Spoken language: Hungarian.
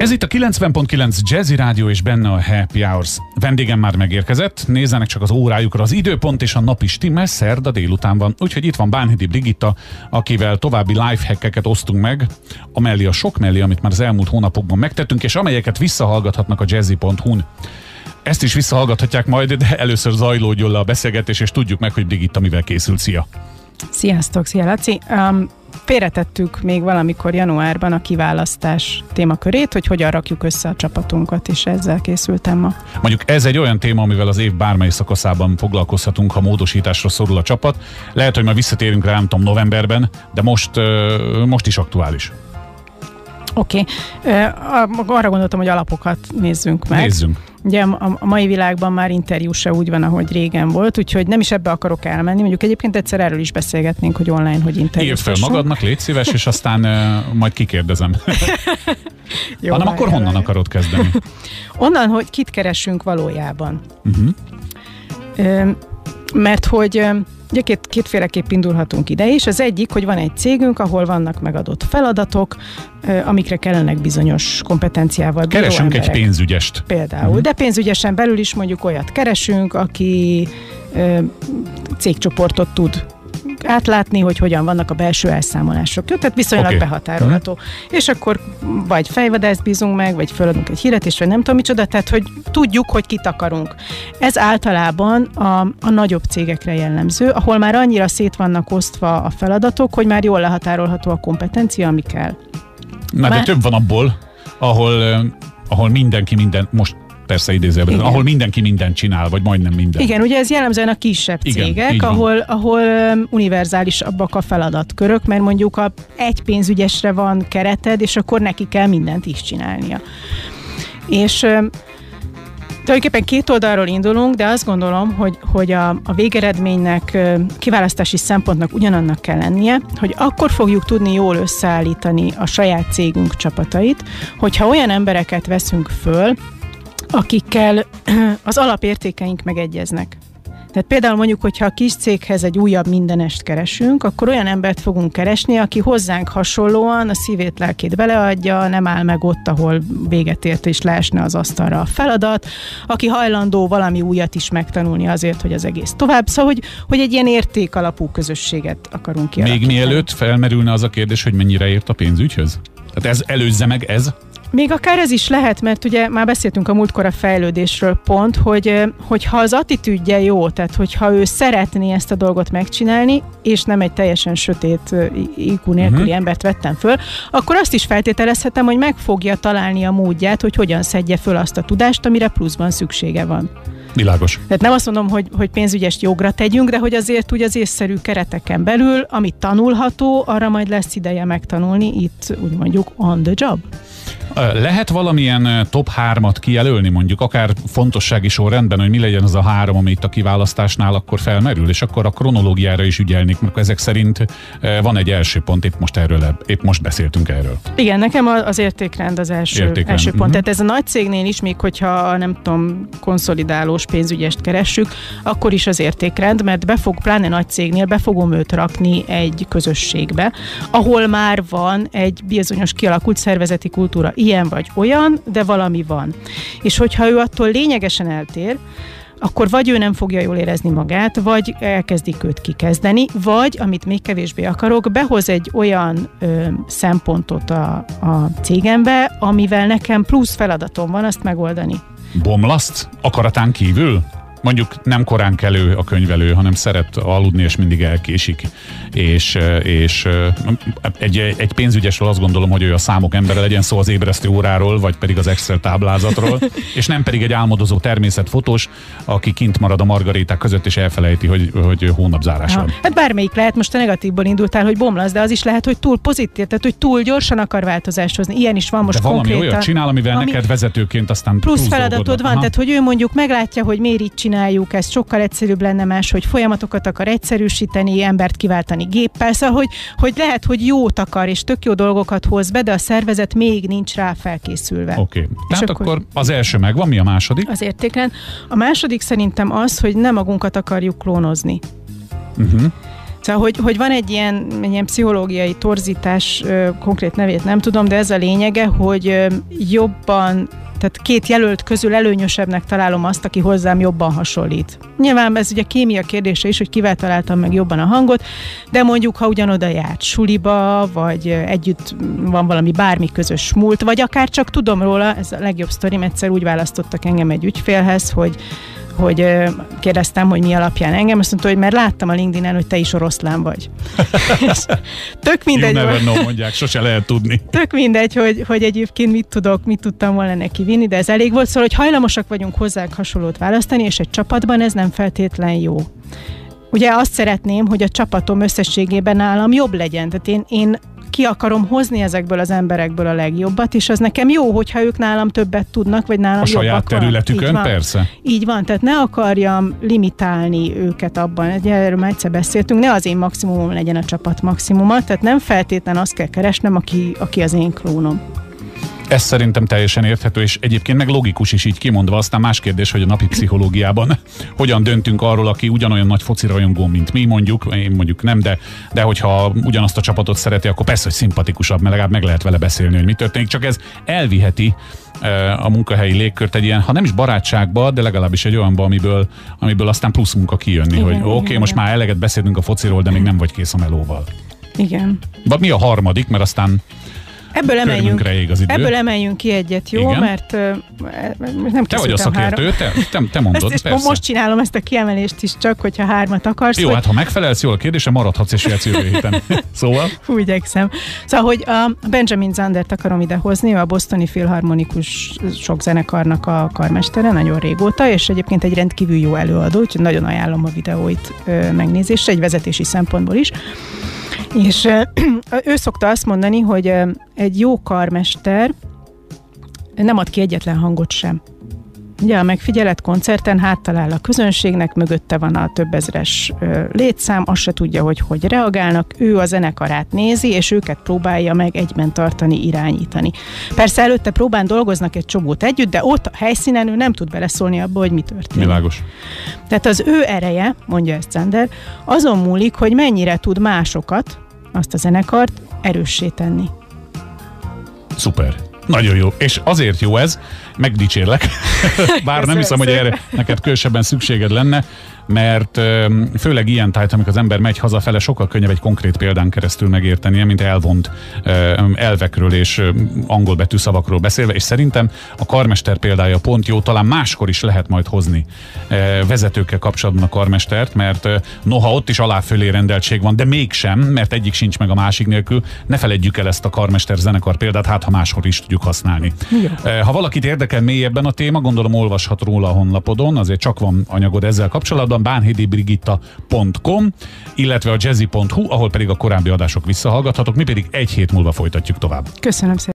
Ez itt a 90.9 Jazzy Rádió és benne a Happy Hours. Vendégem már megérkezett, nézzenek csak az órájukra, az időpont és a nap is timmel, szerda délután van. Úgyhogy itt van Bánhidi Brigitta, akivel további lifehackeket osztunk meg, amellé a sok mellé, amit már az elmúlt hónapokban megtettünk, és amelyeket visszahallgathatnak a jazzy.hu-n. Ezt is visszahallgathatják majd, de először zajlódjon le a beszélgetés, és tudjuk meg, hogy Brigitta mivel készült. Szia! Sziasztok, szia Laci! Um, félretettük még valamikor januárban a kiválasztás témakörét, hogy hogyan rakjuk össze a csapatunkat, és ezzel készültem ma. Mondjuk ez egy olyan téma, amivel az év bármely szakaszában foglalkozhatunk, ha módosításra szorul a csapat. Lehet, hogy majd visszatérünk rá, nem tudom, novemberben, de most, most is aktuális. Oké, okay. arra gondoltam, hogy alapokat nézzünk meg. Nézzünk. Ugye a, mai világban már interjú se úgy van, ahogy régen volt, úgyhogy nem is ebbe akarok elmenni. Mondjuk egyébként egyszer erről is beszélgetnénk, hogy online, hogy interjú. Írd fel magadnak, légy szíves, és aztán uh, majd kikérdezem. Jó, Hanem akkor honnan akarod kezdeni? Onnan, hogy kit keresünk valójában. Uh-huh. Mert hogy Ugye két, kétféleképp indulhatunk ide is. Az egyik, hogy van egy cégünk, ahol vannak megadott feladatok, amikre kellenek bizonyos kompetenciával Keresünk emberek. egy pénzügyest. Például. Uh-huh. De pénzügyesen belül is mondjuk olyat keresünk, aki cégcsoportot tud átlátni, hogy hogyan vannak a belső elszámolások. Tehát viszonylag okay. behatárolható. Uh-huh. És akkor vagy fejvadászt bízunk meg, vagy föladunk egy híret, vagy nem tudom micsoda, tehát hogy tudjuk, hogy kit akarunk. Ez általában a, a nagyobb cégekre jellemző, ahol már annyira szét vannak osztva a feladatok, hogy már jól lehatárolható a kompetencia, ami kell. Na, már... de több van abból, ahol, ahol mindenki minden, most persze idézőben, ahol mindenki mindent csinál, vagy majdnem minden. Igen, ugye ez jellemzően a kisebb Igen, cégek, ahol, ahol univerzálisabbak a feladatkörök, mert mondjuk a egy pénzügyesre van kereted, és akkor neki kell mindent is csinálnia. És Tulajdonképpen két oldalról indulunk, de azt gondolom, hogy, hogy a, a végeredménynek, kiválasztási szempontnak ugyanannak kell lennie, hogy akkor fogjuk tudni jól összeállítani a saját cégünk csapatait, hogyha olyan embereket veszünk föl, akikkel az alapértékeink megegyeznek. Tehát például mondjuk, hogyha a kis céghez egy újabb mindenest keresünk, akkor olyan embert fogunk keresni, aki hozzánk hasonlóan a szívét, lelkét beleadja, nem áll meg ott, ahol véget ért és leesne az asztalra a feladat, aki hajlandó valami újat is megtanulni azért, hogy az egész tovább. Szóval, hogy, hogy egy ilyen érték alapú közösséget akarunk kialakítani. Még mielőtt felmerülne az a kérdés, hogy mennyire ért a pénzügyhöz? Tehát ez előzze meg ez? Még akár ez is lehet, mert ugye már beszéltünk a múltkor a fejlődésről pont, hogy hogyha az attitűdje jó, tehát hogyha ő szeretné ezt a dolgot megcsinálni, és nem egy teljesen sötét IQ nélküli uh-huh. embert vettem föl, akkor azt is feltételezhetem, hogy meg fogja találni a módját, hogy hogyan szedje föl azt a tudást, amire pluszban szüksége van. Világos. Tehát nem azt mondom, hogy, hogy pénzügyest jogra tegyünk, de hogy azért úgy az észszerű kereteken belül, amit tanulható, arra majd lesz ideje megtanulni, itt úgy mondjuk on the job. Lehet valamilyen top 3-at kijelölni, mondjuk akár fontossági sorrendben, hogy mi legyen az a három, ami itt a kiválasztásnál akkor felmerül, és akkor a kronológiára is ügyelnék, mert ezek szerint van egy első pont, épp most erről, épp most beszéltünk erről. Igen, nekem az értékrend az első, értékrend. első pont. Uh-huh. Tehát ez a nagy cégnél is, még hogyha nem tudom, konszolidálós pénzügyest keressük, akkor is az értékrend, mert be fog, pláne nagy cégnél be fogom őt rakni egy közösségbe, ahol már van egy bizonyos kialakult szervezeti kultúra ilyen vagy olyan, de valami van. És hogyha ő attól lényegesen eltér, akkor vagy ő nem fogja jól érezni magát, vagy elkezdik őt kikezdeni, vagy, amit még kevésbé akarok, behoz egy olyan ö, szempontot a, a cégembe, amivel nekem plusz feladatom van azt megoldani. Bomlaszt? Akaratán kívül? Mondjuk nem korán kelő a könyvelő, hanem szeret aludni, és mindig elkésik. És, és egy, egy pénzügyesről azt gondolom, hogy ő a számok embere legyen szó az ébresztő óráról, vagy pedig az Excel táblázatról, és nem pedig egy álmodozó természetfotós, aki kint marad a margaréták között, és elfelejti, hogy, hogy hónapzárás van. Hát bármelyik lehet, most a negatívból indultál, hogy bomlasz, de az is lehet, hogy túl pozitív, tehát hogy túl gyorsan akar változást hozni. Ilyen is van most de valami konkrétan. olyat csinál, amivel ami neked vezetőként aztán plusz feladatod van, Aha. tehát hogy ő mondjuk meglátja, hogy miért így csináljuk, ez sokkal egyszerűbb lenne más, hogy folyamatokat akar egyszerűsíteni, embert kiváltani géppel, szóval hogy, hogy lehet, hogy jót akar, és tök jó dolgokat hoz be, de a szervezet még nincs rá felkészülve. Oké, okay. tehát akkor, akkor az első megvan, mi a második? Az értékrend. A második szerintem az, hogy nem magunkat akarjuk klónozni. Uh-huh. Szóval, hogy, hogy van egy ilyen, egy ilyen pszichológiai torzítás, konkrét nevét nem tudom, de ez a lényege, hogy jobban tehát két jelölt közül előnyösebbnek találom azt, aki hozzám jobban hasonlít. Nyilván ez ugye kémia kérdése is, hogy kivel találtam meg jobban a hangot, de mondjuk, ha ugyanoda járt suliba, vagy együtt van valami bármi közös múlt, vagy akár csak tudom róla, ez a legjobb sztorim, egyszer úgy választottak engem egy ügyfélhez, hogy hogy kérdeztem, hogy mi alapján engem, azt mondta, hogy mert láttam a LinkedIn-en, hogy te is oroszlán vagy. tök mindegy. You never know, mondják, sose lehet tudni. Tök mindegy, hogy, hogy egyébként mit tudok, mit tudtam volna neki vinni, de ez elég volt, szóval, hogy hajlamosak vagyunk hozzánk hasonlót választani, és egy csapatban ez nem feltétlen jó. Ugye azt szeretném, hogy a csapatom összességében nálam jobb legyen. Tehát én, én ki akarom hozni ezekből az emberekből a legjobbat, és az nekem jó, hogyha ők nálam többet tudnak, vagy nálam A saját területükön, van. persze. Így van, tehát ne akarjam limitálni őket abban, erről már egyszer beszéltünk, ne az én maximumom legyen a csapat maximuma, tehát nem feltétlen azt kell keresnem, aki, aki az én klónom. Ez szerintem teljesen érthető, és egyébként meg logikus is így kimondva. Aztán más kérdés, hogy a napi pszichológiában hogyan döntünk arról, aki ugyanolyan nagy foci rajongó, mint mi mondjuk, én mondjuk nem, de, de hogyha ugyanazt a csapatot szereti, akkor persze, hogy szimpatikusabb, mert legalább meg lehet vele beszélni, hogy mi történik. Csak ez elviheti a munkahelyi légkört egy ilyen, ha nem is barátságba, de legalábbis egy olyanba, amiből, amiből aztán plusz munka kijönni, igen, hogy oké, okay, most már eleget beszélünk a fociról, de még nem vagy kész a melóval. Igen. Vagy mi a harmadik, mert aztán Ebből emeljünk, az idő. ebből emeljünk ki egyet, jó? Igen. Mert uh, nem Te vagy a szakértő, te, te, te mondod, ezt, persze. Most csinálom ezt a kiemelést is csak, hogyha hármat akarsz. Jó, hogy... hát ha megfelelsz jól a kérdésre, maradhatsz és jöhetsz jövő héten. szóval? Hú, igyekszem. Szóval, hogy a Benjamin Zandert akarom idehozni, ő a Bostoni Filharmonikus sok zenekarnak a karmestere, nagyon régóta, és egyébként egy rendkívül jó előadó, úgyhogy nagyon ajánlom a videóit megnézésre, egy vezetési szempontból is. És ő szokta azt mondani, hogy egy jó karmester nem ad ki egyetlen hangot sem. Ugye a megfigyelet koncerten háttalál a közönségnek, mögötte van a több ezres létszám, azt se tudja, hogy hogy reagálnak, ő a zenekarát nézi, és őket próbálja meg egyben tartani, irányítani. Persze előtte próbán dolgoznak egy csomót együtt, de ott a helyszínen ő nem tud beleszólni abba, hogy mi történik. Világos. Tehát az ő ereje, mondja ezt Zander, azon múlik, hogy mennyire tud másokat, azt a zenekart erőssé tenni. Szuper. Nagyon jó. És azért jó ez, megdicsérlek, bár nem hiszem, hogy erre neked különösebben szükséged lenne, mert főleg ilyen tájt, amikor az ember megy hazafele, sokkal könnyebb egy konkrét példán keresztül megértenie, mint elvont elvekről és angol betűszavakról beszélve, és szerintem a karmester példája pont jó, talán máskor is lehet majd hozni vezetőkkel kapcsolatban a karmestert, mert noha ott is aláfölé rendeltség van, de mégsem, mert egyik sincs meg a másik nélkül, ne feledjük el ezt a karmester zenekar példát, hát ha máshol is tudjuk használni. Igen. Ha valakit érdekel mélyebben a téma, gondolom olvashat róla a honlapodon, azért csak van anyagod ezzel kapcsolatban, oldalon bánhidibrigitta.com, illetve a jazzy.hu, ahol pedig a korábbi adások visszahallgathatok, mi pedig egy hét múlva folytatjuk tovább. Köszönöm szépen.